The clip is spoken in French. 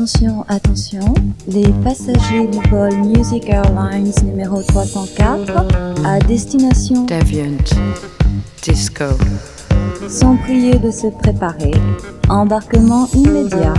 Attention, attention, les passagers du vol Music Airlines numéro 304 à destination Deviant Disco sont priés de se préparer. Embarquement immédiat.